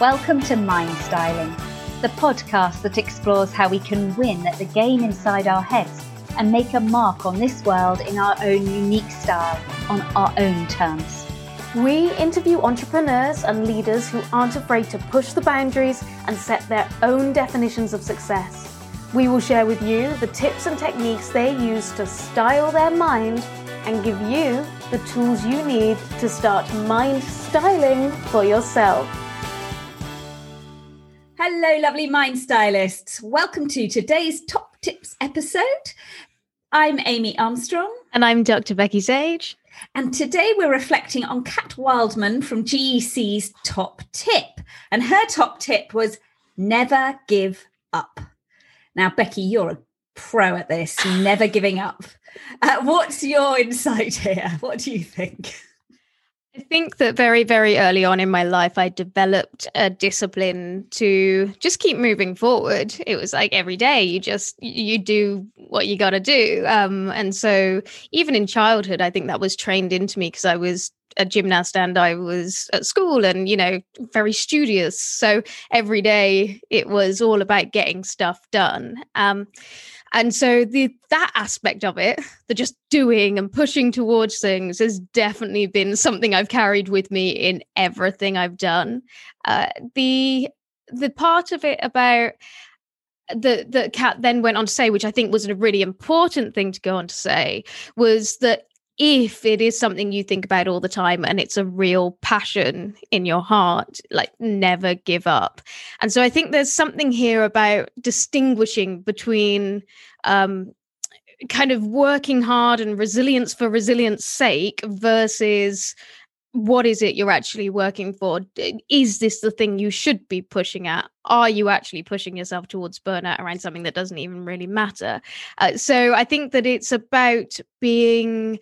Welcome to Mind Styling, the podcast that explores how we can win at the game inside our heads and make a mark on this world in our own unique style, on our own terms. We interview entrepreneurs and leaders who aren't afraid to push the boundaries and set their own definitions of success. We will share with you the tips and techniques they use to style their mind and give you the tools you need to start mind styling for yourself. Hello, lovely mind stylists. Welcome to today's top tips episode. I'm Amy Armstrong. And I'm Dr. Becky Sage. And today we're reflecting on Kat Wildman from GEC's top tip. And her top tip was never give up. Now, Becky, you're a pro at this, never giving up. Uh, what's your insight here? What do you think? I think that very, very early on in my life, I developed a discipline to just keep moving forward. It was like every day you just you do what you got to do, um, and so even in childhood, I think that was trained into me because I was a gymnast and I was at school and, you know, very studious. So every day it was all about getting stuff done. Um, and so the that aspect of it, the just doing and pushing towards things, has definitely been something I've carried with me in everything I've done. Uh, the the part of it about the the Kat then went on to say, which I think was a really important thing to go on to say, was that if it is something you think about all the time and it's a real passion in your heart, like never give up. And so I think there's something here about distinguishing between um, kind of working hard and resilience for resilience sake versus what is it you're actually working for? Is this the thing you should be pushing at? Are you actually pushing yourself towards burnout around something that doesn't even really matter? Uh, so i think that it's about being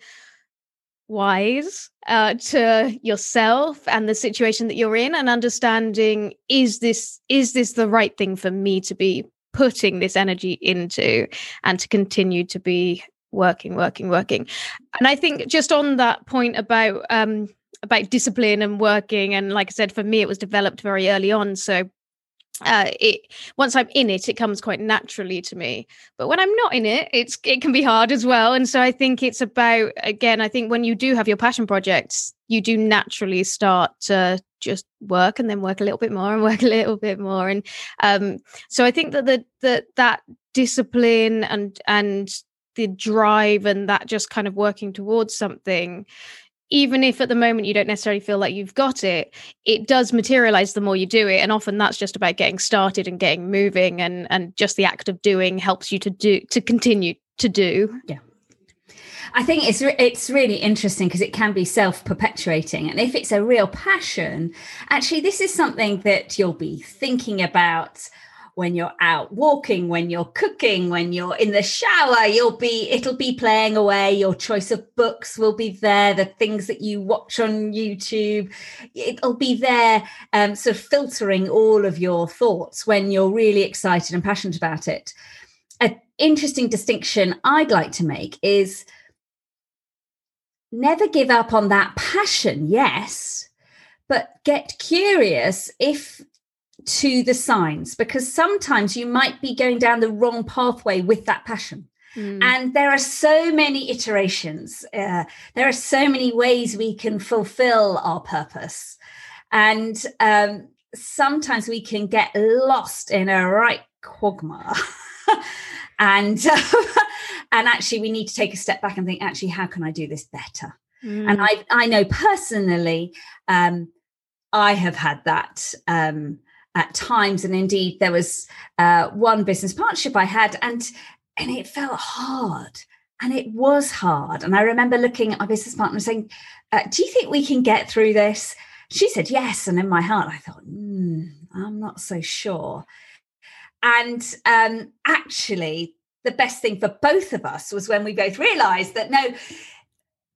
wise uh, to yourself and the situation that you're in and understanding is this is this the right thing for me to be putting this energy into and to continue to be working working working? And i think just on that point about um about discipline and working and like i said for me it was developed very early on so uh, it once I'm in it, it comes quite naturally to me. But when I'm not in it, it's it can be hard as well. And so I think it's about again. I think when you do have your passion projects, you do naturally start to just work and then work a little bit more and work a little bit more. And um, so I think that the that that discipline and and the drive and that just kind of working towards something even if at the moment you don't necessarily feel like you've got it, it does materialize the more you do it. And often that's just about getting started and getting moving and and just the act of doing helps you to do to continue to do. Yeah. I think it's it's really interesting because it can be self-perpetuating and if it's a real passion actually this is something that you'll be thinking about when you're out walking, when you're cooking, when you're in the shower, you'll be, it'll be playing away. Your choice of books will be there, the things that you watch on YouTube, it'll be there, um, sort of filtering all of your thoughts when you're really excited and passionate about it. An interesting distinction I'd like to make is never give up on that passion, yes, but get curious if to the signs because sometimes you might be going down the wrong pathway with that passion. Mm. And there are so many iterations. Uh, there are so many ways we can fulfill our purpose. And um, sometimes we can get lost in a right quagmire. and and actually we need to take a step back and think actually how can i do this better mm. and i i know personally um, i have had that um, at times. And indeed, there was uh, one business partnership I had, and and it felt hard, and it was hard. And I remember looking at my business partner and saying, uh, "Do you think we can get through this?" She said yes, and in my heart, I thought, mm, "I'm not so sure." And um, actually, the best thing for both of us was when we both realised that no,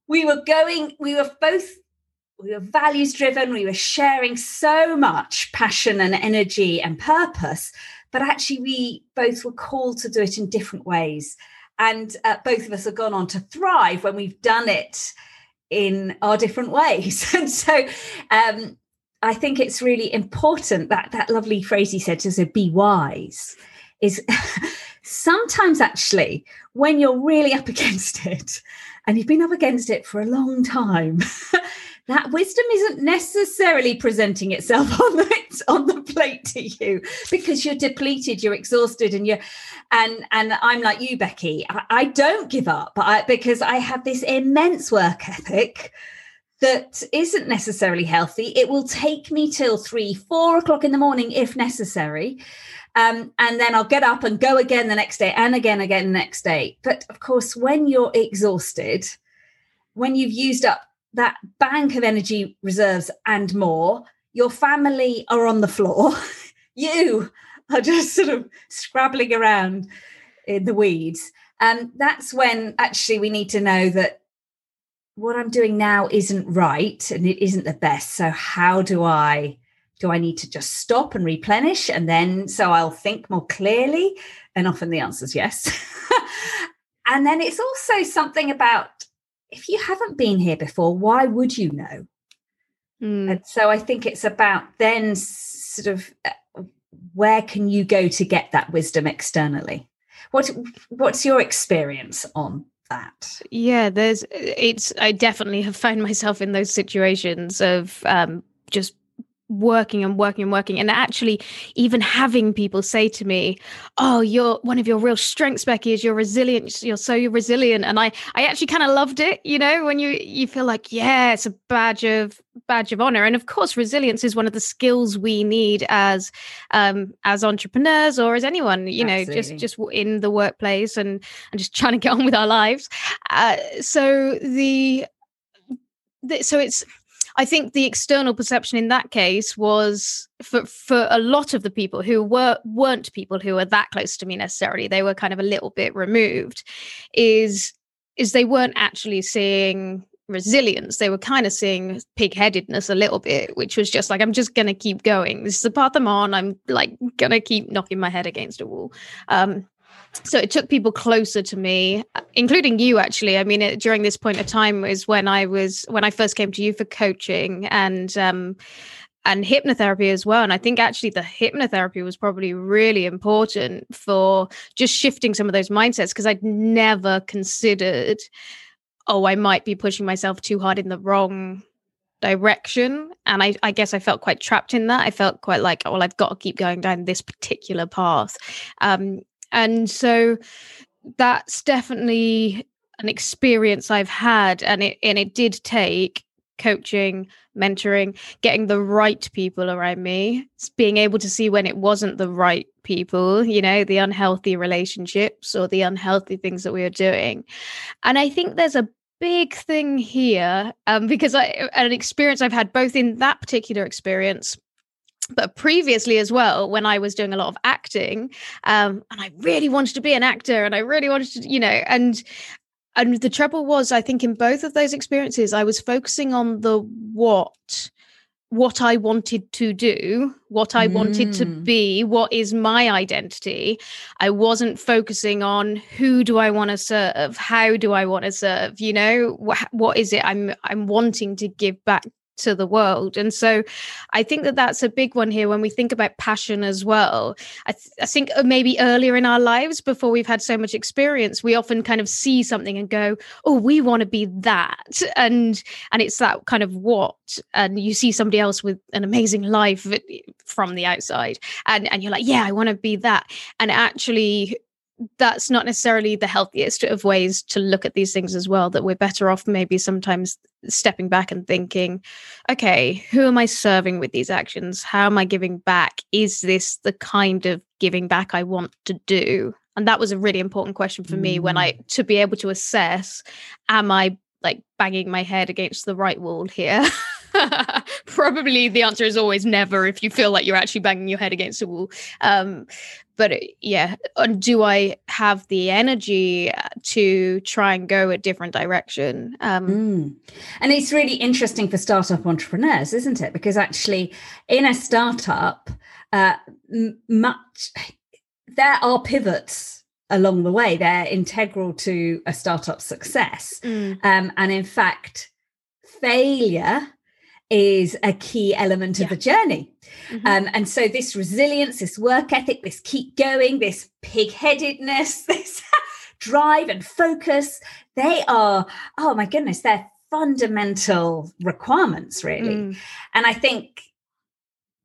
we were going, we were both we were values driven we were sharing so much passion and energy and purpose but actually we both were called to do it in different ways. And uh, both of us have gone on to thrive when we've done it in our different ways. And so um, I think it's really important that that lovely phrase he said to so be wise is sometimes actually when you're really up against it and you've been up against it for a long time that wisdom isn't necessarily presenting itself on the on the plate to you because you're depleted you're exhausted and you're and and i'm like you becky. I, I don't give up I, because i have this immense work ethic that isn't necessarily healthy. It will take me till three four o'clock in the morning if necessary. Um, and then I'll get up and go again the next day and again, again the next day. But of course, when you're exhausted, when you've used up that bank of energy reserves and more, your family are on the floor. you are just sort of scrabbling around in the weeds. And that's when actually we need to know that what I'm doing now isn't right and it isn't the best. So, how do I do I need to just stop and replenish? And then so I'll think more clearly? And often the answer is yes. and then it's also something about if you haven't been here before, why would you know? Mm. And so I think it's about then sort of uh, where can you go to get that wisdom externally? What what's your experience on that? Yeah, there's it's I definitely have found myself in those situations of um just working and working and working. And actually even having people say to me oh you're one of your real strengths becky is your resilience you're so resilient. And i i actually kind of loved it you know when you you feel like yeah it's a badge of badge of honor. And of course resilience is one of the skills we need as um as entrepreneurs or as anyone you Absolutely. know just just in the workplace and and just trying to get on with our lives. Uh, so the, the so it's I think the external perception in that case was for for a lot of the people who were weren't people who were that close to me necessarily. They were kind of a little bit removed. Is is they weren't actually seeing resilience. They were kind of seeing pig-headedness a little bit, which was just like, I'm just gonna keep going. This is the path I'm on. I'm like gonna keep knocking my head against a wall. Um, so it took people closer to me including you actually. I mean it, during this point of time was when i was when i first came to you for coaching and um and hypnotherapy as well. And i think actually the hypnotherapy was probably really important for just shifting some of those mindsets because i'd never considered oh i might be pushing myself too hard in the wrong direction. And I, I guess i felt quite trapped in that. I felt quite like oh, well i've got to keep going down this particular path. Um, and so that's definitely an experience I've had and it and it did take coaching, mentoring, getting the right people around me, being able to see when it wasn't the right people, you know, the unhealthy relationships or the unhealthy things that we were doing. And I think there's a big thing here um, because I an experience I've had both in that particular experience but previously as well when i was doing a lot of acting um, and i really wanted to be an actor and i really wanted to you know and and the trouble was i think in both of those experiences i was focusing on the what what i wanted to do what i mm. wanted to mm. be what is my identity i wasn't focusing on who do i want to serve how do i want to serve you know what, what is it i'm i'm wanting to give back to the world. And so I think that that's a big one here when we think about passion as well. I, th- I think uh, maybe earlier in our lives, before we've had so much experience, we often kind of see something and go, oh, we want to be that. And, and it's that kind of what. And you see somebody else with an amazing life from the outside and, and you're like, yeah, I want to be that. And actually that's not necessarily the healthiest of ways to look at these things as well that we're better off maybe sometimes stepping back and thinking okay who am i serving with these actions? How am i giving back? Is this the kind of giving back i want to do? And that was a really important question for me when i mm. to be able to assess am i like banging my head against the right wall here probably the answer is always never if you feel like you're actually banging your head against a wall. Um, but uh, yeah do i have the energy uh, to try and go a different direction? Um, mm. and it's really interesting for startup entrepreneurs isn't it? Because actually in a startup uh, much there are pivots along the way. They're integral to a startup success. Mm. um, and in fact failure is a key element yeah. of the journey. Mm-hmm. Um, and so this resilience, this work ethic, this keep going, this pig-headedness, this drive and focus, they are, oh my goodness, they're fundamental requirements, really. Mm. And I think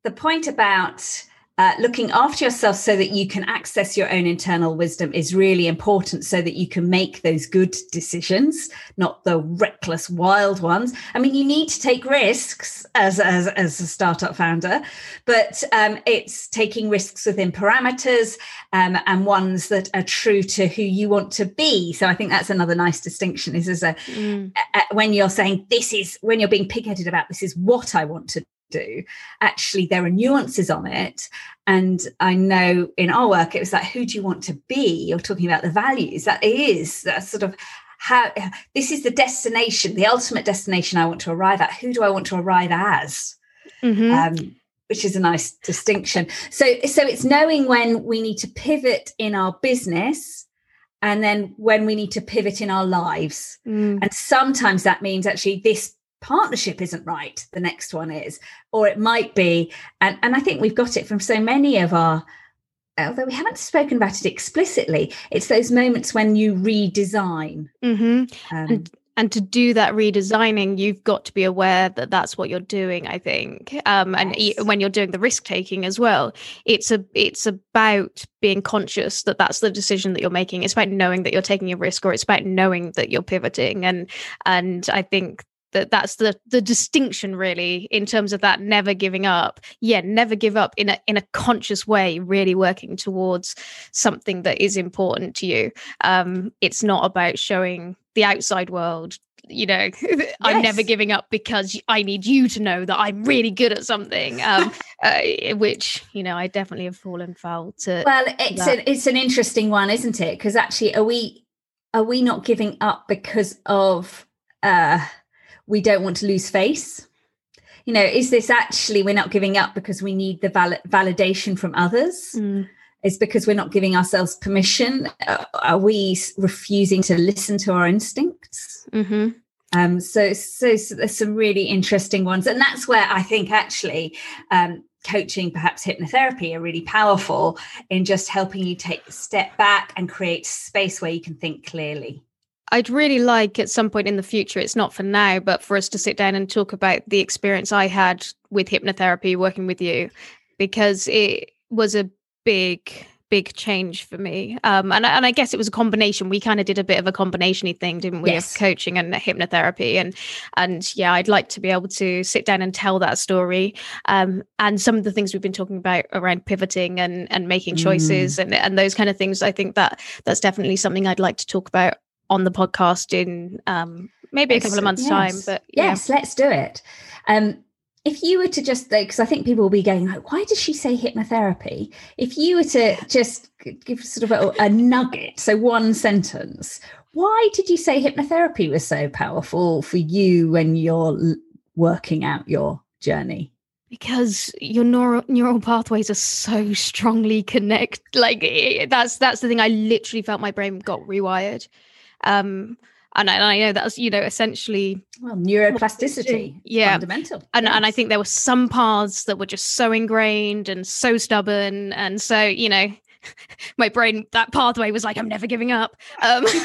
the point about uh, looking after yourself so that you can access your own internal wisdom is really important so that you can make those good decisions not the reckless wild ones i mean you need to take risks as as, as a startup founder but um, it's taking risks within parameters um, and ones that are true to who you want to be so i think that's another nice distinction is as a, mm. a, a when you're saying this is when you're being pig-headed about this is what i want to do. Actually there are nuances on it. And i know in our work it was like who do you want to be? You're talking about the values. That is that sort of how this is the destination the ultimate destination i want to arrive at. Who do i want to arrive as? Mm-hmm. um, which is a nice distinction. So so it's knowing when we need to pivot in our business and then when we need to pivot in our lives. Mm. and sometimes that means actually this partnership isn't right the next one is or it might be. And and i think we've got it from so many of our although we haven't spoken about it explicitly it's those moments when you redesign. Mm-hmm. um, and, and to do that redesigning you've got to be aware that that's what you're doing i think. Um, and yes. when you're doing the risk taking as well it's a it's about being conscious that that's the decision that you're making. It's about knowing that you're taking a risk or it's about knowing that you're pivoting. And and i think that that's the the distinction really in terms of that never giving up. Yeah never give up in a in a conscious way really working towards something that is important to you. Um it's not about showing the outside world you know yes. i'm never giving up because i need you to know that i'm really good at something um uh, which you know i definitely have fallen foul to well it's an it's an interesting one isn't it? Because actually are we are we not giving up because of uh we don't want to lose face. You know is this actually we're not giving up because we need the val- validation from others? Mm. is because we're not giving ourselves permission? Uh, are we refusing to listen to our instincts? Mm-hmm. um, so, so, so there's some really interesting ones. And that's where i think actually um, coaching perhaps hypnotherapy are really powerful in just helping you take a step back and create space where you can think clearly I'd really like at some point in the future, it's not for now, but for us to sit down and talk about the experience I had with hypnotherapy working with you, because it was a big, big change for me. Um, and, and I guess it was a combination. We kind of did a bit of a combinationy thing, didn't we, yes. of coaching and hypnotherapy. And and yeah, I'd like to be able to sit down and tell that story. Um, and some of the things we've been talking about around pivoting and and making choices mm. and and those kind of things. I think that that's definitely something I'd like to talk about on the podcast in um, maybe a couple of months' yes. time. But yes, let's do it. Um, if you were to just because I think people will be going like, why does she say hypnotherapy? If you were to just give sort of a, a nugget, so one sentence, why did you say hypnotherapy was so powerful for you when you're working out your journey? because your neural neural pathways are so strongly connected like that's that's the thing i literally felt my brain got rewired um, and I, and I know that's you know essentially well neuroplasticity yeah. fundamental. And, yes. and i think there were some paths that were just so ingrained and so stubborn and so you know my brain that pathway was like i'm never giving up. Um,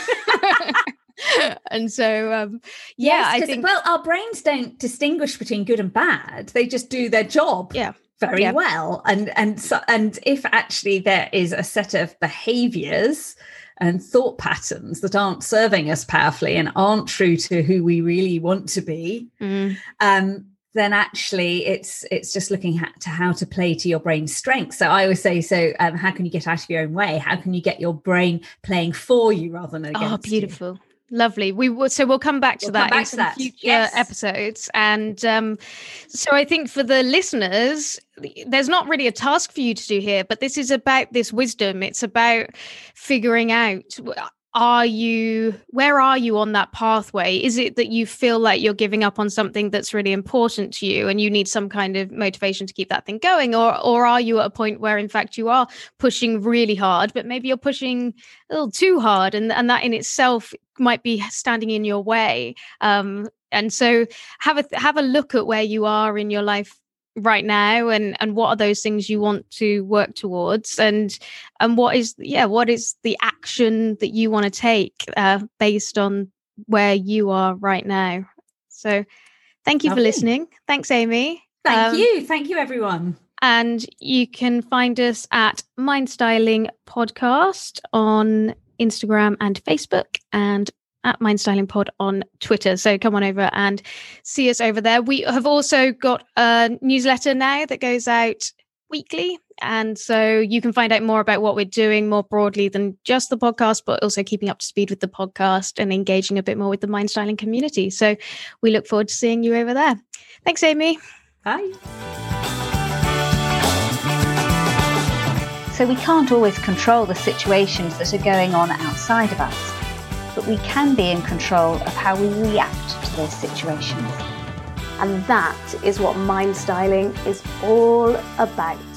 and so um, yeah yes, i think well our brains don't distinguish between good and bad. They just do their job yeah. very yeah. well. And and so and if actually there is a set of behaviors and thought patterns that aren't serving us powerfully and aren't true to who we really want to be mm. um, then actually it's it's just looking at to how to play to your brain's strengths so i always say so um, how can you get out of your own way how can you get your brain playing for you rather than oh, against oh beautiful you? Lovely. We will, so we'll come back to we'll that back in some future yes. episodes. And um, so I think for the listeners, there's not really a task for you to do here, but this is about this wisdom. It's about figuring out are you where are you on that pathway? Is it that you feel like you're giving up on something that's really important to you and you need some kind of motivation to keep that thing going? Or or are you at a point where in fact you are pushing really hard but maybe you're pushing a little too hard and and that in itself might be standing in your way? Um and so have a have a look at where you are in your life right now and and what are those things you want to work towards? And and what is yeah what is the action that you want to take uh, based on where you are right now? So thank you Lovely. for listening. Thanks amy. Thank um, you. Thank you everyone. and you can find us at mind styling podcast on instagram and facebook and at Mind Styling Pod on Twitter. So come on over and see us over there. We have also got a newsletter now that goes out weekly. And so you can find out more about what we're doing more broadly than just the podcast, but also keeping up to speed with the podcast and engaging a bit more with the mind styling community. So we look forward to seeing you over there. Thanks, Amy. Bye. So we can't always control the situations that are going on outside of us but we can be in control of how we react to those situations. And that is what mind styling is all about.